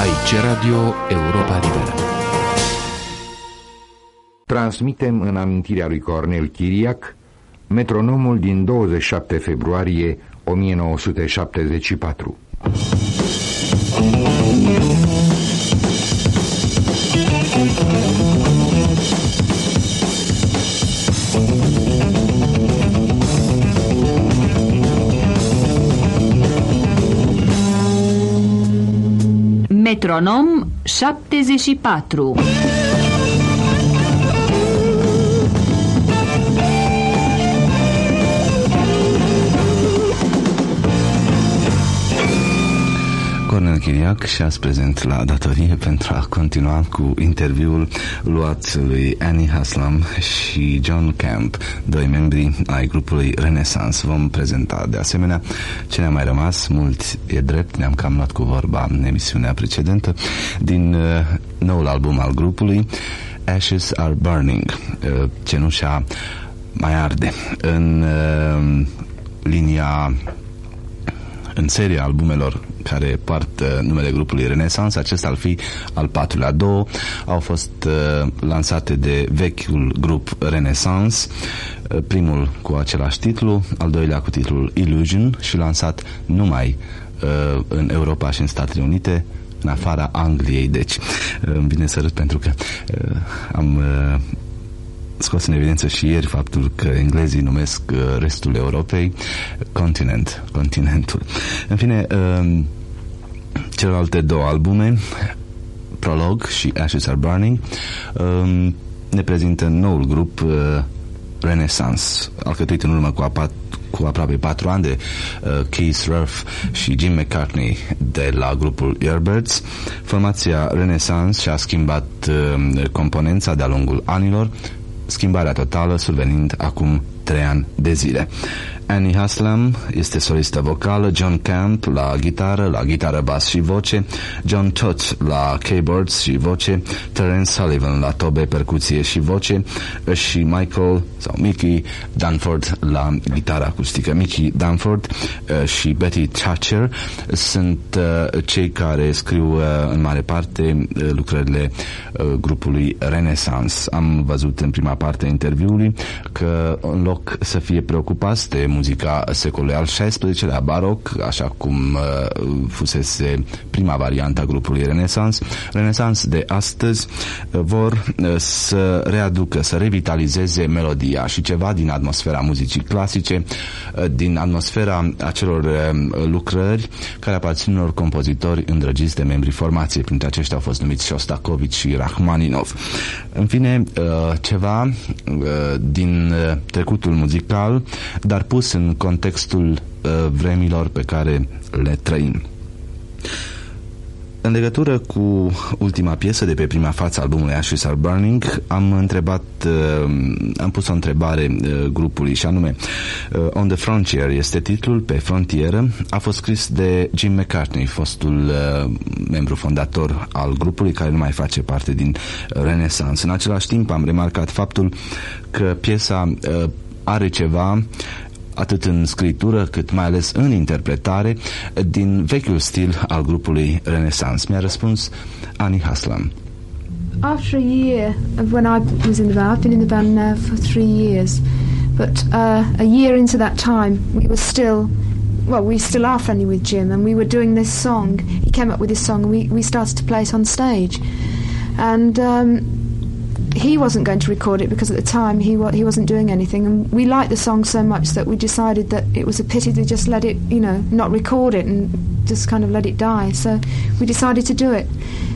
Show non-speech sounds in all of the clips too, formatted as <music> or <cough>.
Aici Radio Europa Liberă. Transmitem în amintirea lui Cornel Chiriac metronomul din 27 februarie 1974. Metronom 74 Cornel Chiriac și ați prezent la datorie pentru a continua cu interviul luat lui Annie Haslam și John Camp, doi membri ai grupului Renaissance. Vom prezenta de asemenea ce ne-a mai rămas, mult e drept, ne-am cam luat cu vorba în emisiunea precedentă, din uh, noul album al grupului Ashes Are Burning, uh, cenușa mai arde. În uh, linia în seria albumelor care poartă numele grupului Renaissance, acesta ar fi al patrulea. Două au fost uh, lansate de vechiul grup Renaissance, uh, primul cu același titlu, al doilea cu titlul Illusion și lansat numai uh, în Europa și în Statele Unite, în afara Angliei, deci uh, îmi vine să râd pentru că uh, am uh, scos în evidență și ieri faptul că englezii numesc uh, restul Europei continent, continentul. În fine, um, celelalte două albume, Prolog și Ashes Are Burning, um, ne prezintă noul grup uh, Renaissance, alcătuit în urmă cu, apa, cu aproape patru ani de uh, Keith Ruff și Jim McCartney de la grupul Yardbirds. Formația Renaissance și-a schimbat uh, componența de-a lungul anilor, schimbarea totală survenind acum trei ani de zile. Annie Haslam este solistă vocală, John Camp la gitară, la gitară bas și voce, John Todd la keyboards și voce, Terence Sullivan la tobe, percuție și voce și Michael sau Mickey Danford la gitară acustică. Mickey Danford uh, și Betty Thatcher sunt uh, cei care scriu uh, în mare parte lucrările grupului Renaissance. Am văzut în prima parte a interviului că în loc să fie preocupați de muzica secolului al XVI-lea baroc, așa cum uh, fusese prima variantă a grupului Renaissance, Renaissance de astăzi uh, vor uh, să readucă, să revitalizeze melodia și ceva din atmosfera muzicii clasice, uh, din atmosfera acelor uh, lucrări care aparțin unor compozitori îndrăgiți de membrii formației. Printre aceștia au fost numiți Shostakovich și Rachmaninov. În fine, uh, ceva uh, din uh, trecutul muzical, dar pus în contextul uh, vremilor pe care le trăim. În legătură cu ultima piesă de pe prima față albumului Ashes Are Burning, am întrebat, uh, am pus o întrebare uh, grupului și anume uh, On the Frontier este titlul, pe frontieră, a fost scris de Jim McCartney, fostul uh, membru fondator al grupului care nu mai face parte din Renaissance. În același timp am remarcat faptul că piesa uh, are ceva atât în scritură cât mai ales în interpretare din vechiul stil al grupului Renaissance. Mi-a răspuns Annie Haslam. After a year of when I was in the band, I've been in the band now for three years, but uh, a year into that time, we were still, well, we still are friendly with Jim, and we were doing this song. He came up with this song, and we, we started to play it on stage. And um, he wasn't going to record it because at the time he wa- he wasn't doing anything, and we liked the song so much that we decided that it was a pity to just let it, you know, not record it and just kind of let it die. So we decided to do it.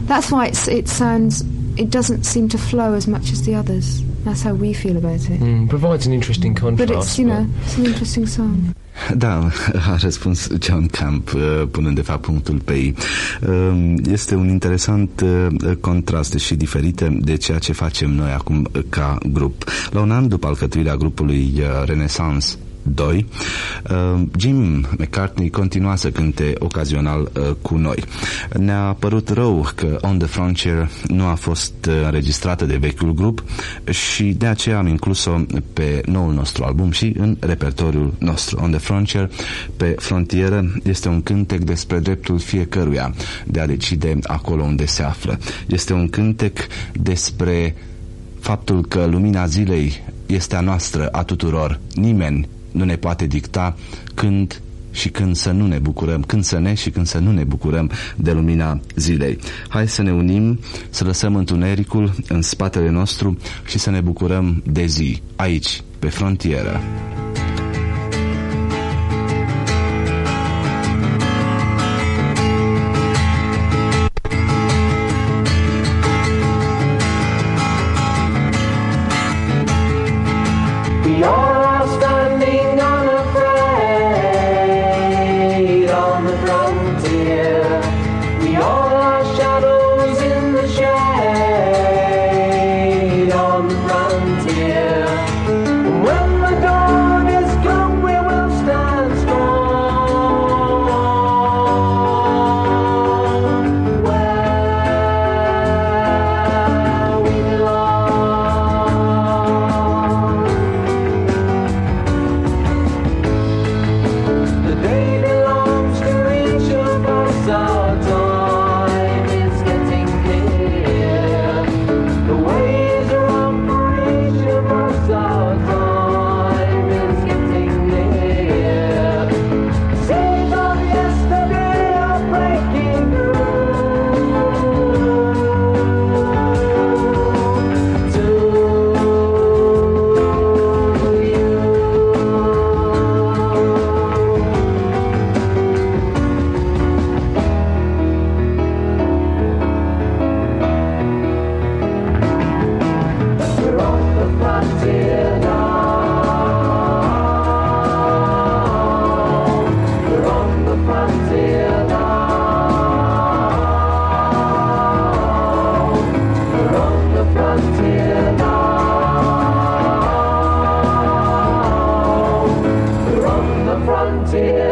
That's why it's, it sounds, it doesn't seem to flow as much as the others. That's how we feel about it. Mm, provides an interesting contrast. But it's, you know, it's an interesting song. Da, a răspuns John Camp, uh, punând de fapt punctul pe ei. Um, Este un interesant uh, contrast și diferite de ceea ce facem noi acum ca grup. La un an după alcătuirea grupului uh, Renaissance 2, uh, Jim McCartney continua să cânte ocazional uh, cu noi. Ne-a părut rău că On the Frontier nu a fost uh, înregistrată de vechiul grup și de aceea am inclus-o pe noul nostru album și în repertoriul nostru. On the Frontier, pe frontieră, este un cântec despre dreptul fiecăruia de a decide acolo unde se află. Este un cântec despre faptul că lumina zilei este a noastră, a tuturor. Nimeni nu ne poate dicta când și când să nu ne bucurăm, când să ne și când să nu ne bucurăm de lumina zilei. Hai să ne unim, să lăsăm întunericul în spatele nostru și să ne bucurăm de zi, aici, pe frontieră. see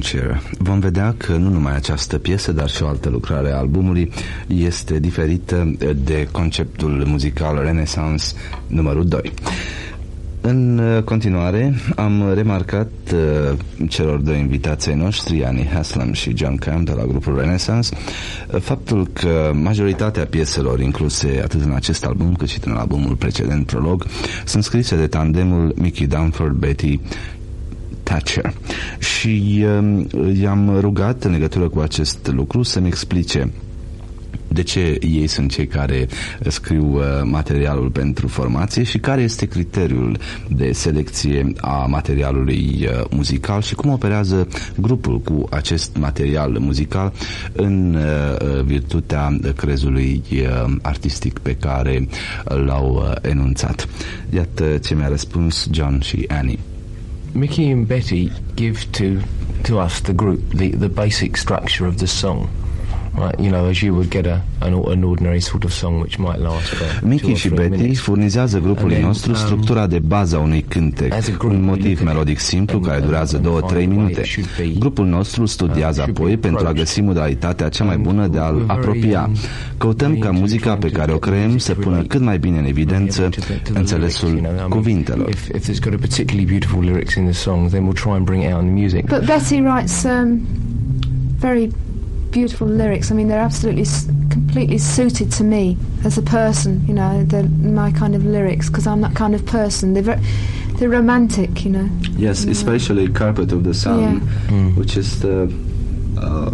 Beyond the Frontier, vom vedea că nu numai această piesă, dar și o altă lucrare a albumului este diferită de conceptul muzical Renaissance numărul 2. În uh, continuare, am remarcat uh, celor doi invitații noștri, Annie Haslam și John Camp de la grupul Renaissance, uh, faptul că majoritatea pieselor incluse atât în acest album cât și în albumul precedent, Prolog, sunt scrise de tandemul Mickey Dunford, Betty Thatcher. Și uh, i-am rugat în legătură cu acest lucru să-mi explice de ce ei sunt cei care scriu uh, materialul pentru formație și care este criteriul de selecție a materialului uh, muzical și cum operează grupul cu acest material muzical în uh, virtutea crezului artistic pe care l-au enunțat. Iată ce mi-a răspuns John și Annie. Mickey and Betty give to to us the group the the basic structure of the song. Right, you know, as you would get a, an, an ordinary sort of song which might last for Mickey și Betty furnizează grupului then, nostru um, structura de bază a unui cântec, un motiv melodic simplu care durează 2-3 minute. Grupul nostru studiază uh, apoi pentru a găsi modalitatea cea mai bună de a-l apropia. Um, Căutăm ca muzica pe care o creăm să pună cât mai bine în evidență înțelesul cuvintelor. But Betty writes um, very beautiful lyrics. I mean, they're absolutely completely suited to me as a person. You know, they're my kind of lyrics because I'm that kind of person. They're very, they're romantic. You know. Yes, you especially know. "Carpet of the Sun," yeah. mm. which is the uh,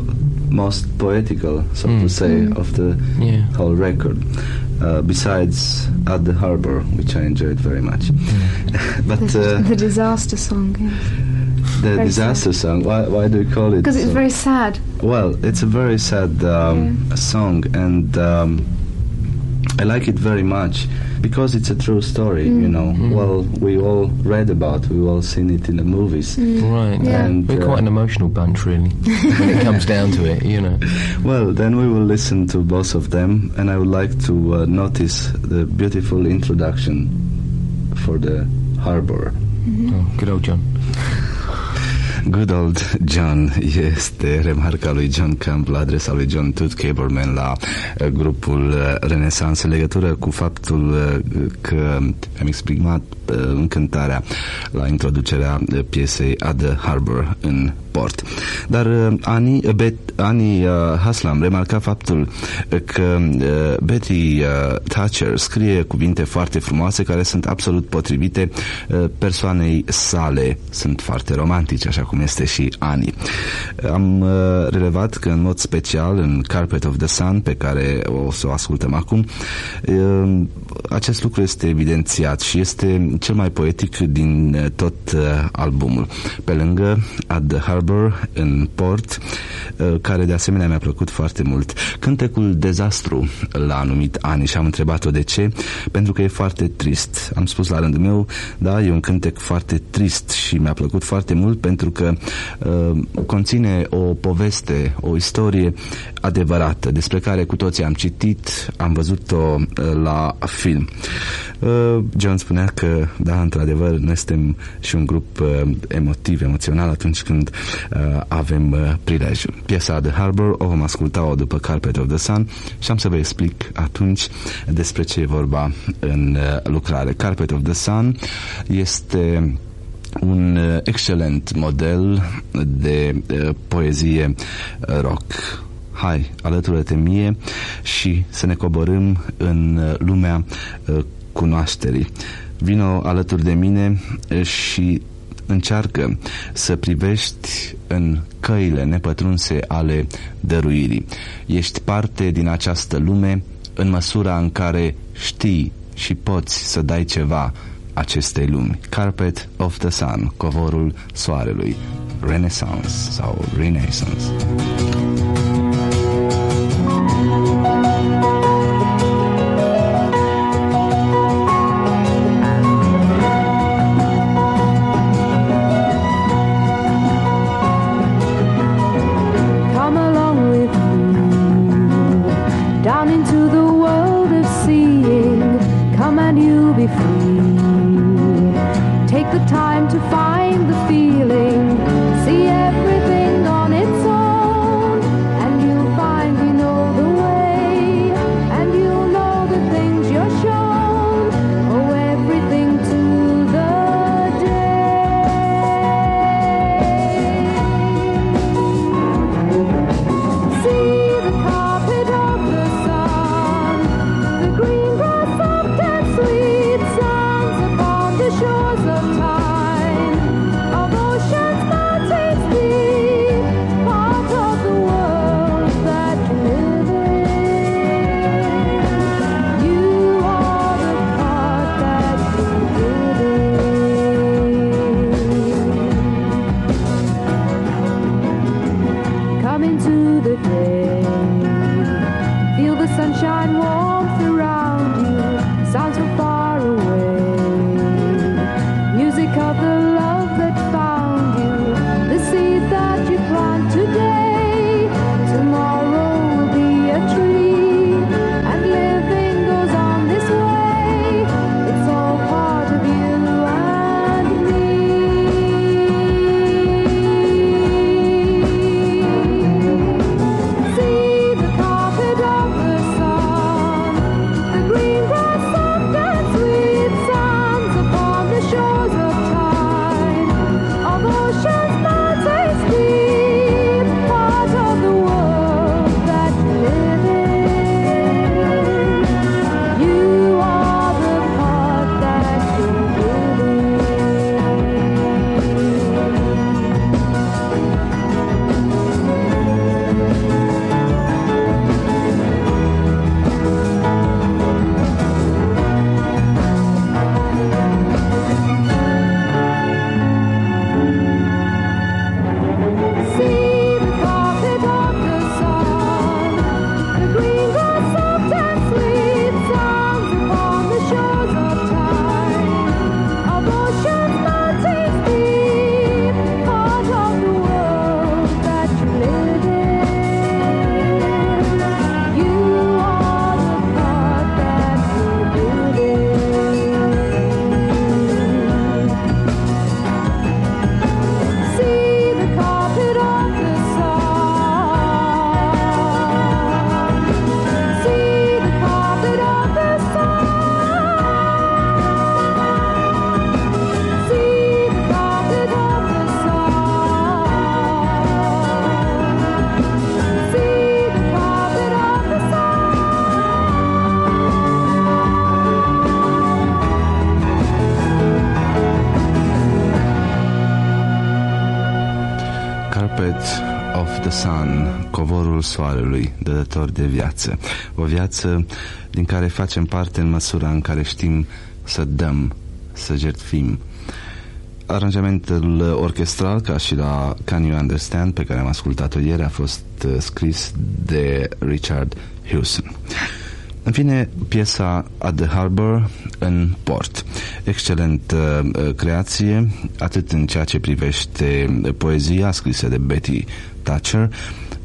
most poetical, so mm. to say, mm. of the yeah. whole record. Uh, besides at the harbor, which I enjoyed very much, <laughs> but the, uh, the disaster song. Yes the very disaster sad. song. Why, why do you call it? Because it's very sad. Well, it's a very sad um, yeah. song, and um, I like it very much because it's a true story. Mm. You know, mm. well, we all read about, we all seen it in the movies. Mm. Right. Yeah. And, We're uh, quite an emotional bunch, really, <laughs> when it comes down to it. You know. <laughs> Well, then we will listen to both of them, and I would like to uh, notice the beautiful introduction for the harbor. Mm-hmm. Oh, good old John. <laughs> Good Old John este remarca lui John Camp la adresa lui John Tooth Cableman la uh, grupul uh, Renaissance. În legătură cu faptul uh, că am exprimat încântarea la introducerea piesei At the Harbor în port. Dar Ani, Bet, Ani uh, Haslam remarca faptul că uh, Betty uh, Thatcher scrie cuvinte foarte frumoase care sunt absolut potrivite uh, persoanei sale. Sunt foarte romantice, așa cum este și Ani. Am uh, relevat că în mod special în Carpet of the Sun, pe care o să o ascultăm acum, uh, acest lucru este evidențiat și este cel mai poetic din uh, tot uh, albumul. Pe lângă At the Harbor, în port, uh, care de asemenea mi-a plăcut foarte mult. Cântecul Dezastru l-a numit Ani și am întrebat-o de ce, pentru că e foarte trist. Am spus la rândul meu, da, e un cântec foarte trist și mi-a plăcut foarte mult pentru că uh, conține o poveste, o istorie adevărată, despre care cu toții am citit, am văzut-o uh, la film. Uh, John spunea că, da, într-adevăr, noi suntem și un grup uh, emotiv, emoțional atunci când uh, avem uh, prilejul. Piesa The Harbor o vom asculta-o după Carpet of the Sun și am să vă explic atunci despre ce e vorba în uh, lucrare. Carpet of the Sun este un uh, excelent model de uh, poezie uh, rock hai, alătură-te mie și să ne coborâm în uh, lumea uh, cunoașterii. Vino alături de mine uh, și încearcă să privești în căile nepătrunse ale dăruirii. Ești parte din această lume în măsura în care știi și poți să dai ceva acestei lumi. Carpet of the Sun, covorul soarelui, Renaissance sau Renaissance. Covorul soarelui, dădător de viață. O viață din care facem parte în măsura în care știm să dăm, să jertfim. Aranjamentul orchestral, ca și la Can You Understand, pe care am ascultat-o ieri, a fost uh, scris de Richard Hewson. În fine, piesa At the Harbor în port. Excelent uh, creație, atât în ceea ce privește poezia scrisă de Betty Thatcher,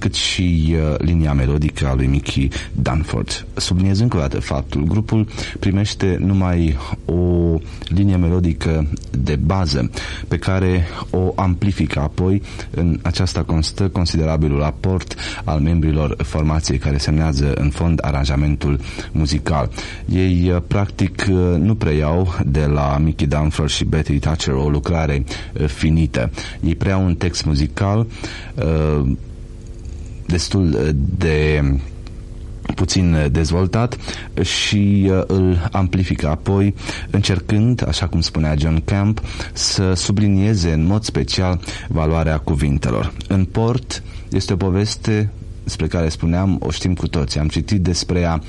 cât și uh, linia melodică a lui Mickey Danford. Subliniez încă o dată faptul, grupul primește numai o linie melodică de bază pe care o amplifică apoi în aceasta constă considerabilul aport al membrilor formației care semnează în fond aranjamentul muzical. Ei uh, practic uh, nu preiau de la Mickey Danford și Betty Thatcher o lucrare uh, finită. Ei preiau un text muzical uh, destul de puțin dezvoltat și uh, îl amplifică apoi încercând, așa cum spunea John Camp, să sublinieze în mod special valoarea cuvintelor. În port este o poveste despre care spuneam, o știm cu toți. Am citit despre ea,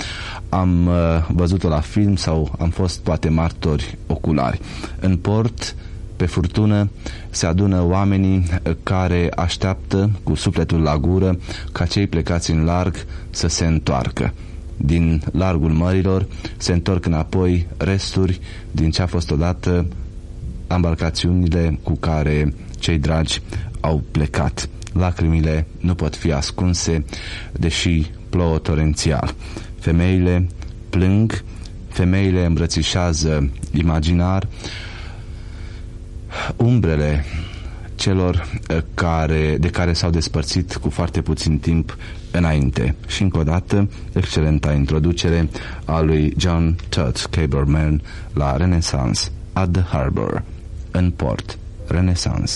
am uh, văzut-o la film sau am fost poate martori oculari. În port pe furtună se adună oamenii care așteaptă cu sufletul la gură ca cei plecați în larg să se întoarcă. Din largul mărilor se întorc înapoi resturi din ce a fost odată embarcațiunile cu care cei dragi au plecat. Lacrimile nu pot fi ascunse, deși plouă torențial. Femeile plâng, femeile îmbrățișează imaginar, umbrele celor eh, care, de care s-au despărțit cu foarte puțin timp înainte. Și încă o dată, excelenta introducere a lui John Tutt Caberman la Renaissance at the Harbor, în port, Renaissance.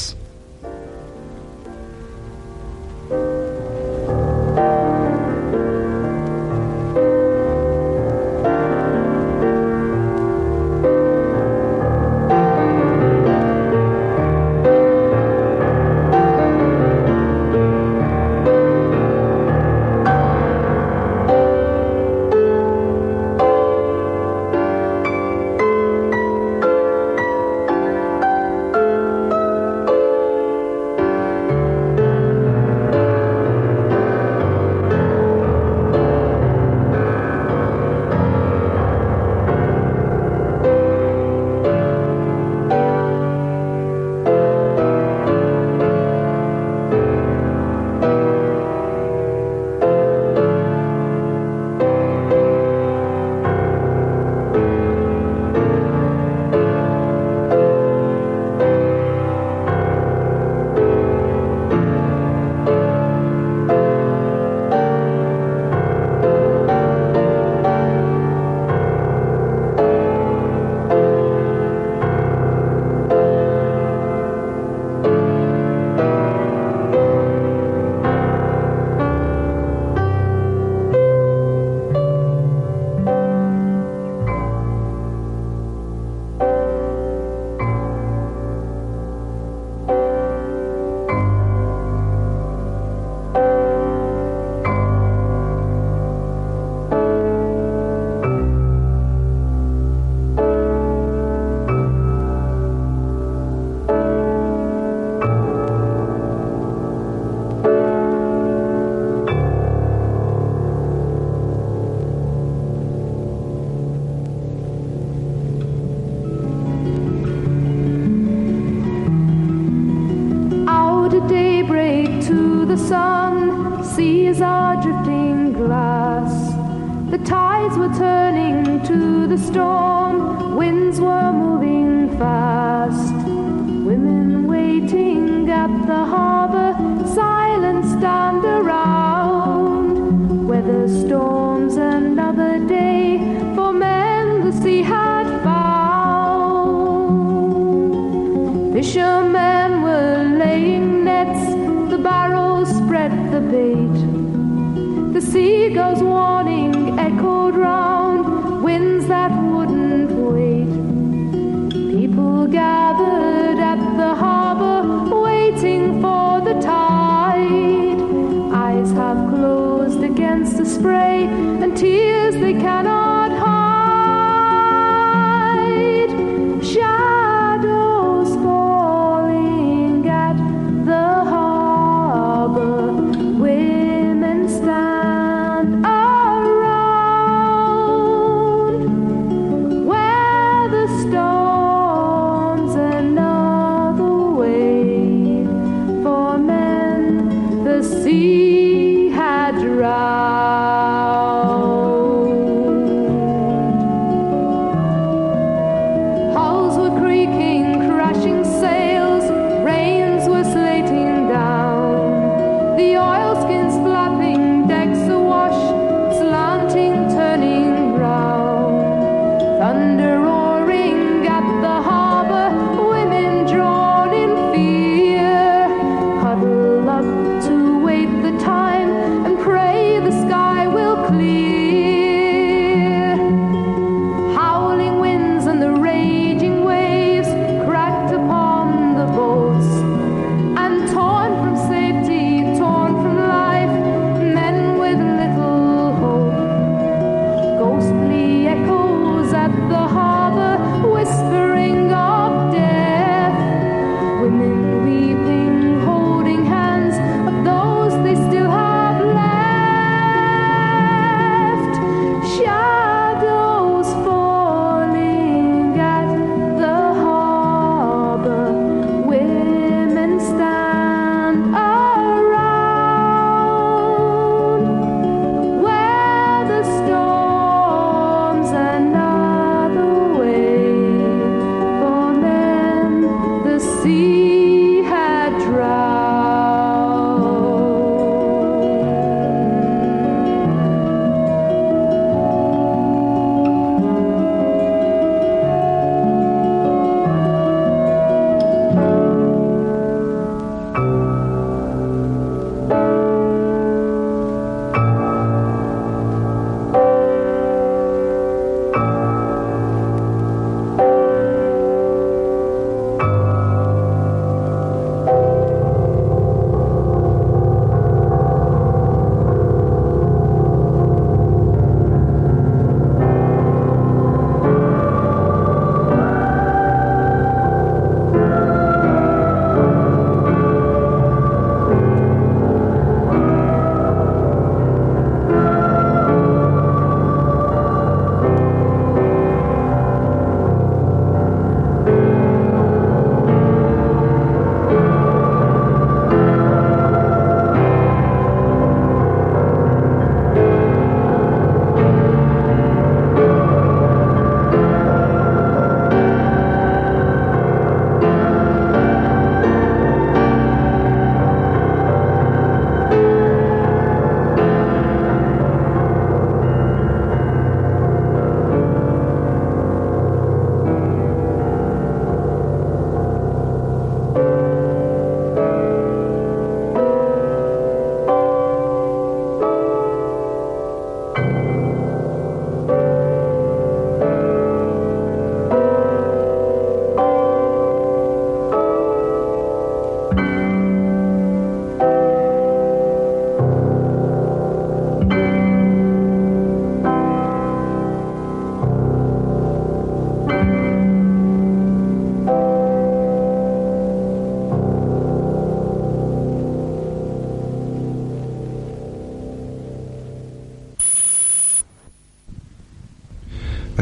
Gathered at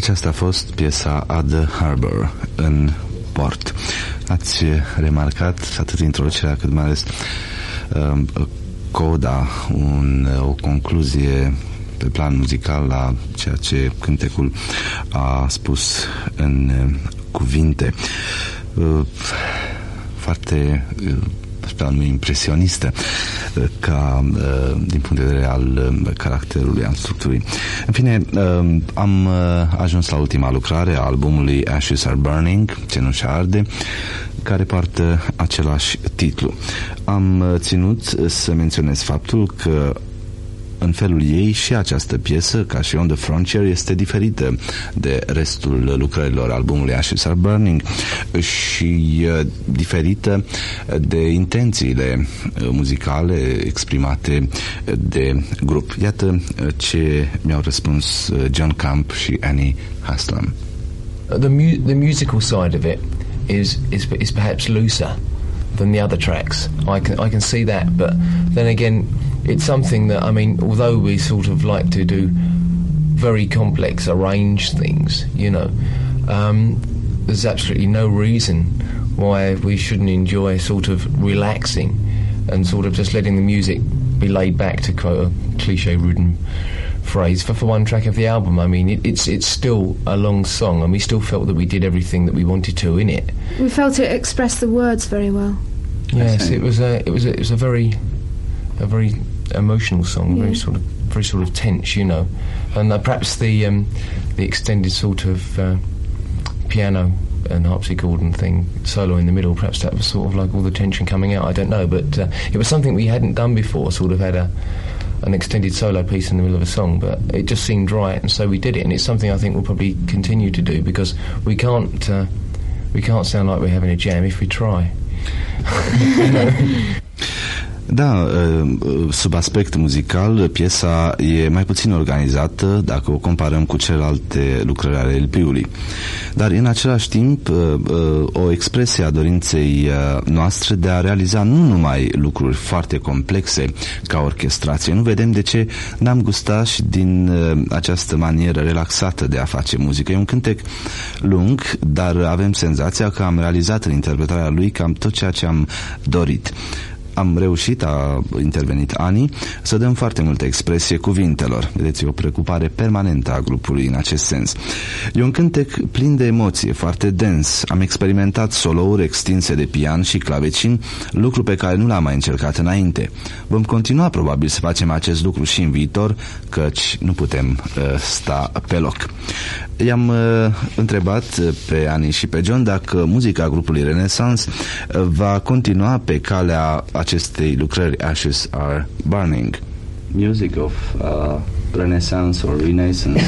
Aceasta a fost piesa At the Harbor, în port. Ați remarcat atât introducerea cât mai ales uh, coda, un, o concluzie pe plan muzical la ceea ce cântecul a spus în uh, cuvinte. Uh, foarte uh, spre anumit impresionistă uh, ca uh, din punct de vedere al uh, caracterului, al structurii. În fine, uh, am uh, ajuns la ultima lucrare a albumului Ashes Are Burning, Cenușa Arde, care poartă același titlu. Am uh, ținut să menționez faptul că în felul ei și această piesă, ca și On the Frontier, este diferită de restul lucrărilor albumului Ashes Are Burning și uh, diferită de intențiile uh, muzicale exprimate de grup. Iată ce mi-au răspuns John Camp și Annie Haslam. The, mu- the musical side of it is, is, is perhaps looser than the other tracks. I can I can see that, but then again, it's something that I mean, although we sort of like to do very complex arranged things, you know, um, there's absolutely no reason why we shouldn't enjoy sort of relaxing and sort of just letting the music be laid back to quote a cliche Rudin phrase for, for one track of the album. I mean, it, it's it's still a long song, and we still felt that we did everything that we wanted to in it. We felt it expressed the words very well. Yes, it was a it was a, it was a very a very emotional song, very sort of very sort of tense, you know, and uh, perhaps the um, the extended sort of uh, piano and harpsichord and thing solo in the middle. Perhaps that was sort of like all the tension coming out. I don't know, but uh, it was something we hadn't done before. Sort of had a an extended solo piece in the middle of a song, but it just seemed right, and so we did it. And it's something I think we'll probably continue to do because we can't uh, we can't sound like we're having a jam if we try. <laughs> Da, uh, sub aspect muzical, piesa e mai puțin organizată dacă o comparăm cu celelalte lucrări ale LP-ului. Dar în același timp, uh, uh, o expresie a dorinței uh, noastre de a realiza nu numai lucruri foarte complexe ca orchestrație. Nu vedem de ce n-am gustat și din această manieră relaxată de a face muzică. E un cântec lung, dar avem senzația că am realizat în interpretarea lui cam tot ceea ce am dorit am reușit, a intervenit Ani, să dăm foarte multă expresie cuvintelor. Vedeți, e o preocupare permanentă a grupului în acest sens. E un cântec plin de emoție, foarte dens. Am experimentat solouri extinse de pian și clavecin, lucru pe care nu l-am mai încercat înainte. Vom continua probabil să facem acest lucru și în viitor, căci nu putem uh, sta pe loc. I-am uh, întrebat pe Ani și pe John dacă muzica grupului Renaissance uh, va continua pe calea acestei lucrări Ashes Are Burning. music of uh, Renaissance or Renaissance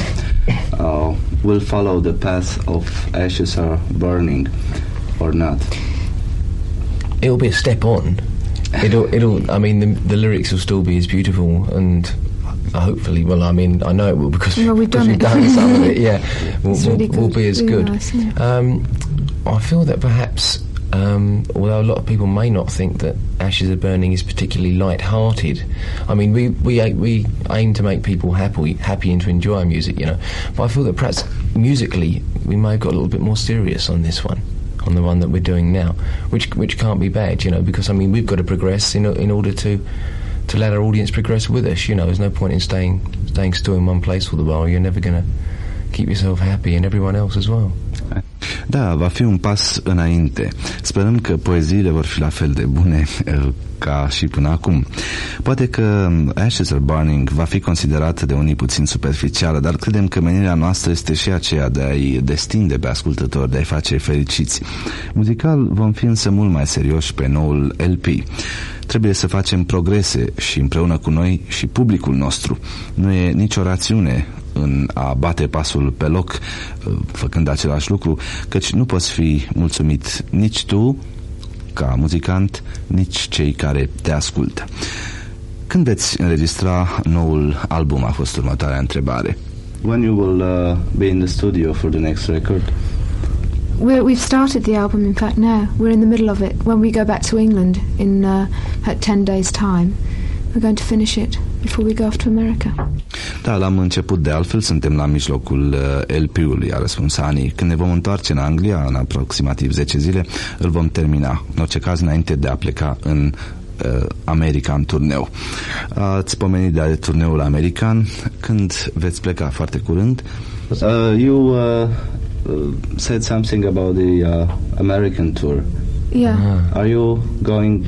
uh, will follow the path of ashes are burning or not. It'll be a step on. It'll, it'll. I mean, the, the lyrics will still be as beautiful, and hopefully, well, I mean, I know it will because, Well, we've done we've it. done some of it. Yeah, <laughs> will, really will be as Really good. nice, yeah. Um, I feel that perhaps, um, although a lot of people may not think that Ashes Are Burning is particularly light-hearted, I mean, we we we aim to make people happy, happy and to enjoy our music, you know. But I feel that perhaps musically we may have got a little bit more serious on this one, on the one that we're doing now, which which can't be bad, you know, because I mean we've got to progress in in order to to let our audience progress with us. You know, there's no point in staying staying still in one place all the while. You're never going to keep yourself happy and everyone else as well. Da, va fi un pas înainte. Sperăm că poeziile vor fi la fel de bune eh, ca și până acum. Poate că Ashes Are Burning va fi considerată de unii puțin superficială, dar credem că menirea noastră este și aceea de a-i destinde pe ascultători, de a-i face fericiți. Muzical vom fi însă mult mai serioși pe noul LP. Trebuie să facem progrese și împreună cu noi și publicul nostru. Nu e nicio rațiune în a bate pasul pe loc uh, făcând același lucru, căci nu poți fi mulțumit nici tu ca muzicant, nici cei care te ascultă. Când veți înregistra noul album a fost următoarea întrebare. When you will uh, be in the studio for the next record? We're, we've started the album, in fact, now. We're in the middle of it. When we go back to England in uh, at 10 days' time, we're going to finish it before we go off to America. Da, l-am început de altfel, suntem la mijlocul uh, LP-ului, a răspuns Ani. Când ne vom întoarce în Anglia, în aproximativ 10 zile, îl vom termina. În orice caz, înainte de a pleca în uh, America în turneu. Ați pomenit de turneul american. Când veți pleca foarte curând? Uh, you uh, uh, said something about the uh, American tour. Yeah. Are you going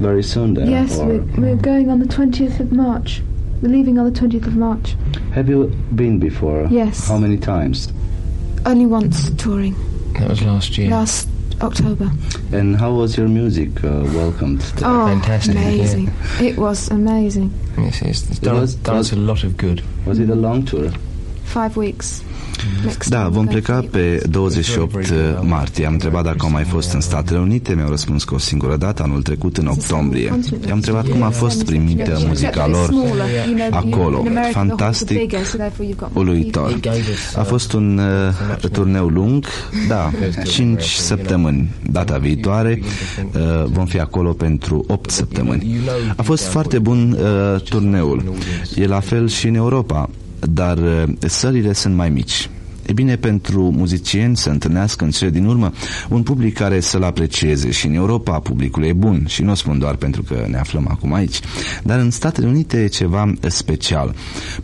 very soon there? Yes, or we're, we're going on the 20th of March. We're leaving on the 20th of March. have you been before? Yes. How many times? Only once touring. That was last year. Last October. And how was your music uh, welcomed? Oh, fantastic, yeah. amazing! It was amazing. Yes, it's, it's done, was- done us a lot of good. Was it a long tour? Five weeks. Next Da, time vom we'll go pleca for pe 28 martie. Am întrebat dacă au mai fost în Statele Unite, mi-au răspuns că o singură dată, anul trecut, în octombrie. I-am întrebat cum a fost primită muzica lor acolo. Fantastic, uluitor. A fost un uh, turneu lung, da, <laughs> 5 săptămâni. Data viitoare uh, vom fi acolo pentru 8 săptămâni. A fost foarte bun uh, turneul. E la fel și în Europa, dar uh, sălile sunt mai mici. E bine pentru muzicieni să întâlnească în cele din urmă un public care să-l aprecieze și în Europa publicul e bun și nu o spun doar pentru că ne aflăm acum aici, dar în Statele Unite e ceva special.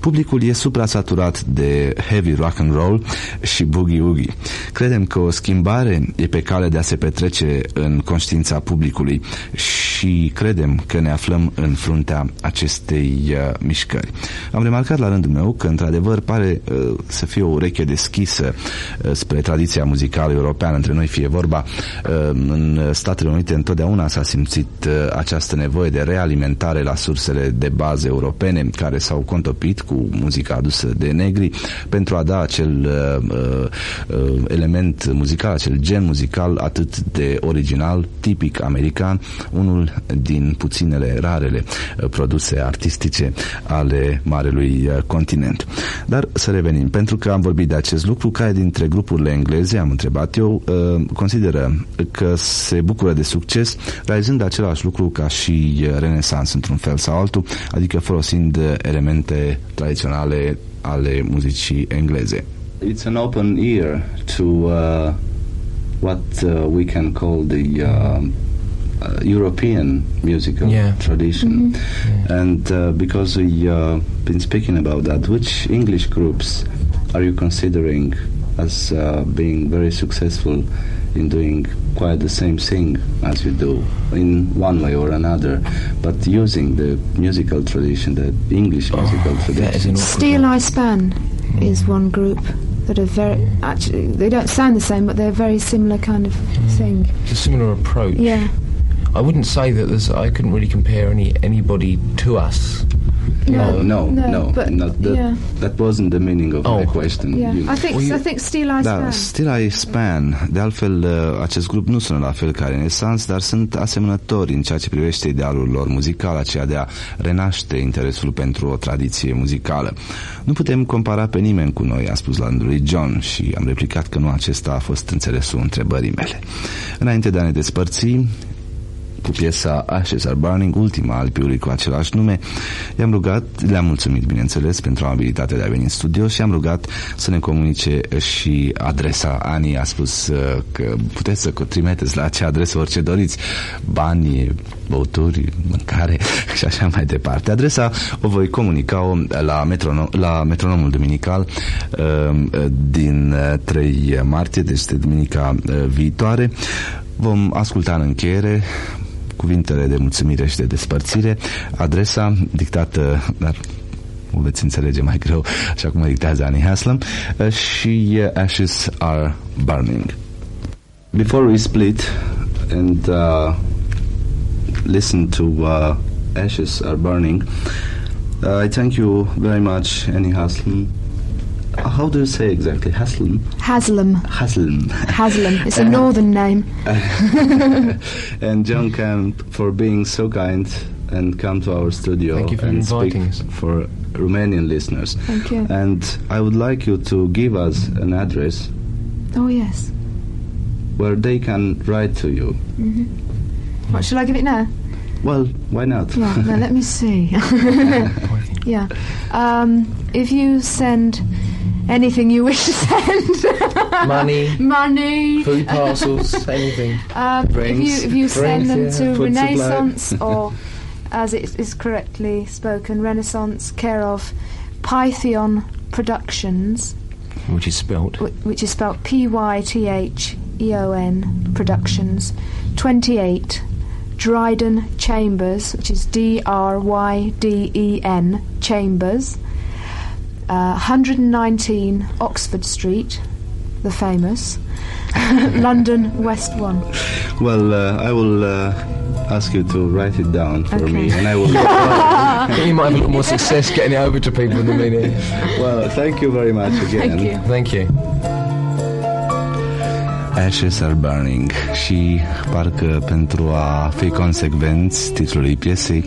Publicul e supra-saturat de heavy rock and roll și boogie-woogie. Credem că o schimbare e pe cale de a se petrece în conștiința publicului și credem că ne aflăm în fruntea acestei uh, mișcări. Am remarcat la rândul meu că într-adevăr pare uh, să fie o ureche deschisă uh, spre tradiția muzicală europeană între noi fie vorba uh, în Statele Unite întotdeauna s-a simțit uh, această nevoie de realimentare la sursele de bază europene care s-au contopit cu muzica adusă de negri pentru a da acel uh, uh, element muzical, acel gen muzical atât de original, tipic american, unul din puținele rarele uh, produse artistice ale marelui uh, continent. Dar să revenim, pentru că am vorbit de acest lucru, care dintre grupurile engleze, am întrebat eu, uh, consideră că se bucură de succes realizând același lucru ca și uh, Renaissance într-un fel sau altul, adică folosind uh, elemente tradiționale ale muzicii engleze. It's an open ear to uh, what uh, we can call the uh, uh, European musical Yeah. tradition. And uh, because we uh, been speaking about that, which English groups are you considering as uh, being very successful in doing quite the same thing as you do in one way or another, but using the musical tradition, the English musical tradition? Steel one. Eye Span is one group that are very actually they don't sound the same, but they're very similar kind of thing. It's a similar approach. Yeah. I wouldn't say that there's. I couldn't really compare any anybody to us. No, no, No, no. but- not that, yeah. that wasn't the meaning of my Oh. question. Yeah, You- I think Well, you- I think Steel Eye Da, Span. Still I Span. De altfel, uh, acest grup nu sună la fel ca Renaissance, dar sunt asemănători în ceea ce privește idealul lor muzical, aceea de a renaște interesul pentru o tradiție muzicală. Nu putem compara pe nimeni cu noi, a spus la rândul lui John și am replicat că nu acesta a fost înțelesul întrebării mele. Înainte de a ne despărți, cu piesa Ashes Are Burning, ultima al piului cu același nume, i-am rugat, le-am mulțumit, bineînțeles, pentru abilitatea de a veni în studio și am rugat să ne comunice și adresa. Ani a spus uh, că puteți să trimiteți la acea adresă orice doriți, bani, băuturi, mâncare <laughs> și așa mai departe. Adresa o voi comunica la, metronom, la metronomul duminical uh, din uh, 3 martie, deci de duminica uh, viitoare. Vom asculta în încheiere cuvintele de mulțumire și de despărțire, adresa dictată, dar o veți înțelege mai greu, așa cum o dictează Annie Haslam, uh, și uh, Ashes Are Burning. Before we split and uh, listen to uh, Ashes Are Burning, uh, I thank you very much, Annie Haslam. How do you say exactly? Haslam? Haslam. Haslam. Haslam. <laughs> It's a northern name. <laughs> and John Camp for being so kind and come to our studio Thank you for and inviting speak us. for Romanian listeners. Thank you. And I would like you to give us an address Oh yes. where they can write to you. What shall I give it now? Well, why not? Yeah. Now let me <laughs> see. yeah. Um, if you send anything you wish to send, <laughs> Money, money. food parcels, anything. Um, if you if you send them to yeah. Food supply. Renaissance <laughs> or, as it is correctly spoken, Renaissance, care of Python Productions, Which is spelt. which is spelled P Y T H E O N Productions, 28 Dryden Chambers, which is D R Y D E N Chambers, uh, 119 Oxford Street. the famous <laughs> London West One. Well, uh, I will uh, ask you to write it down for Okay. me, and I will. <laughs> Think you might have a lot more success getting it over to people than me. do. well, thank you very much again. Thank you. Thank you. Ashes are burning și parcă pentru a fi consecvenți titlului piesei,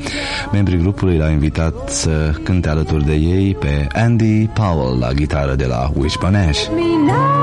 membrii grupului l-au invitat să cânte alături de ei pe Andy Powell la gitară de la Wishbone Ash. me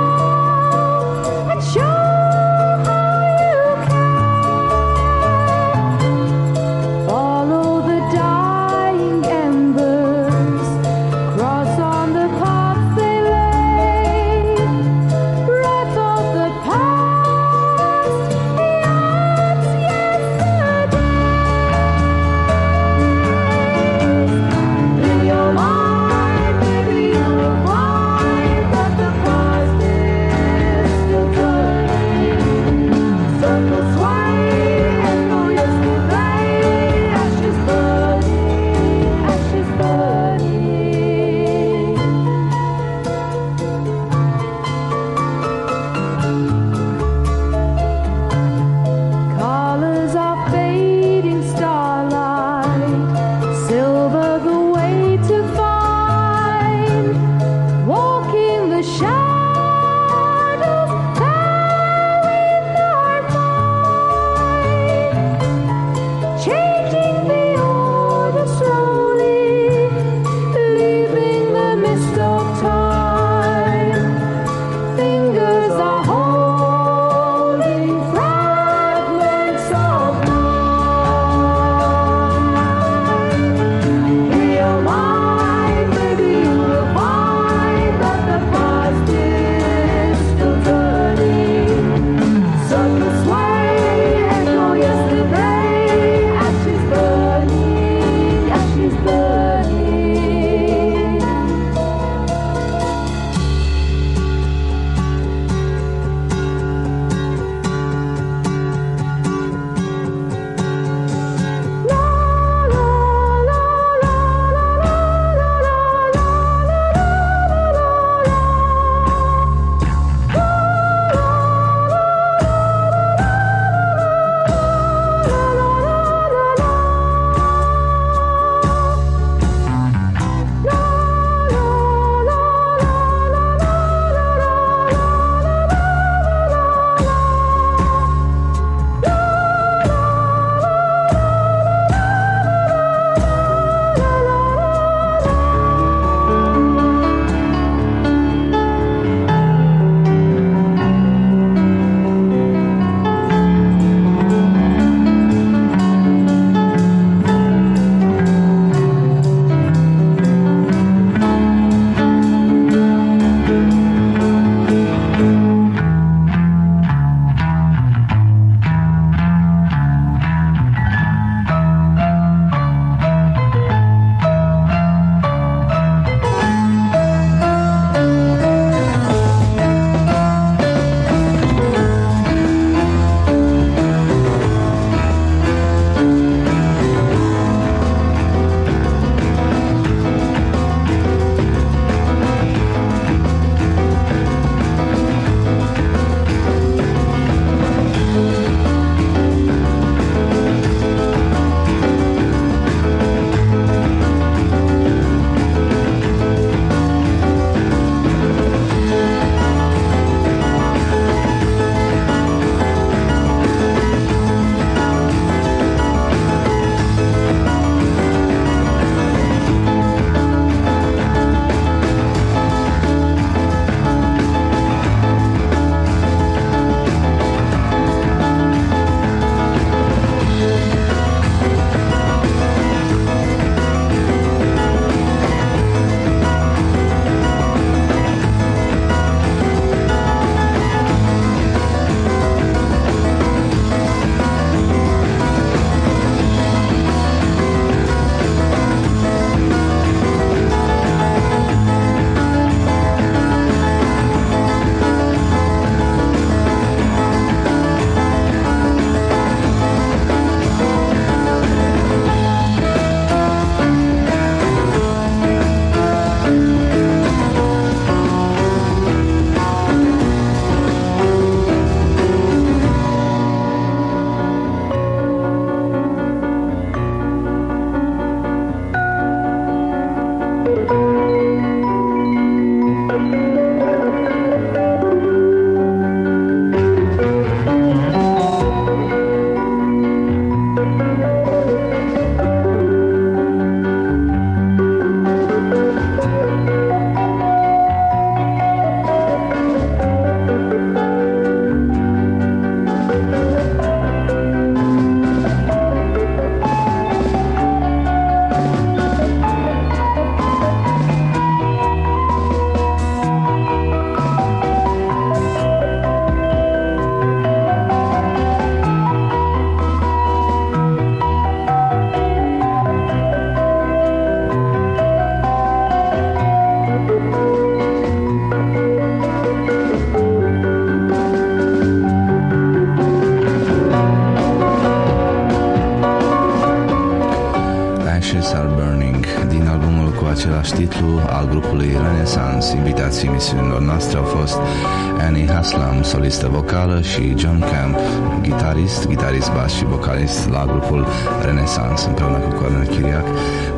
Annie Haslam, solistă vocală și John Camp, gitarist, gitarist bas și vocalist la grupul Renaissance împreună cu Cornel Chiriac.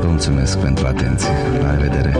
Vă mulțumesc pentru atenție. La revedere!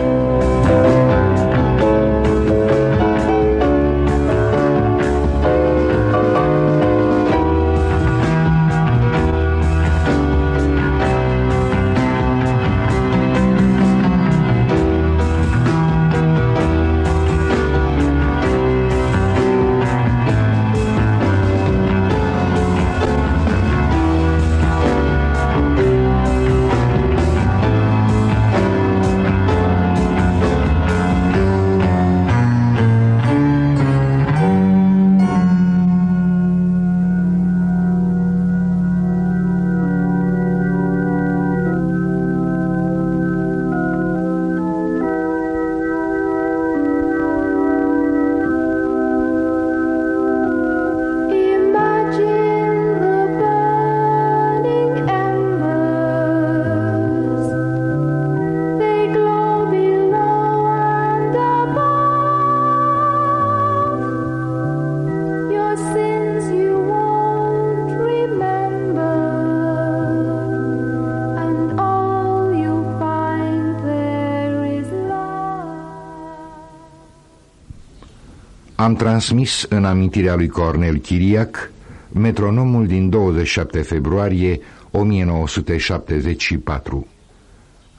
Am transmis în amintirea lui Cornel Chiriac metronomul din 27 februarie 1974.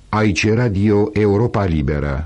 Aici Radio Europa Liberă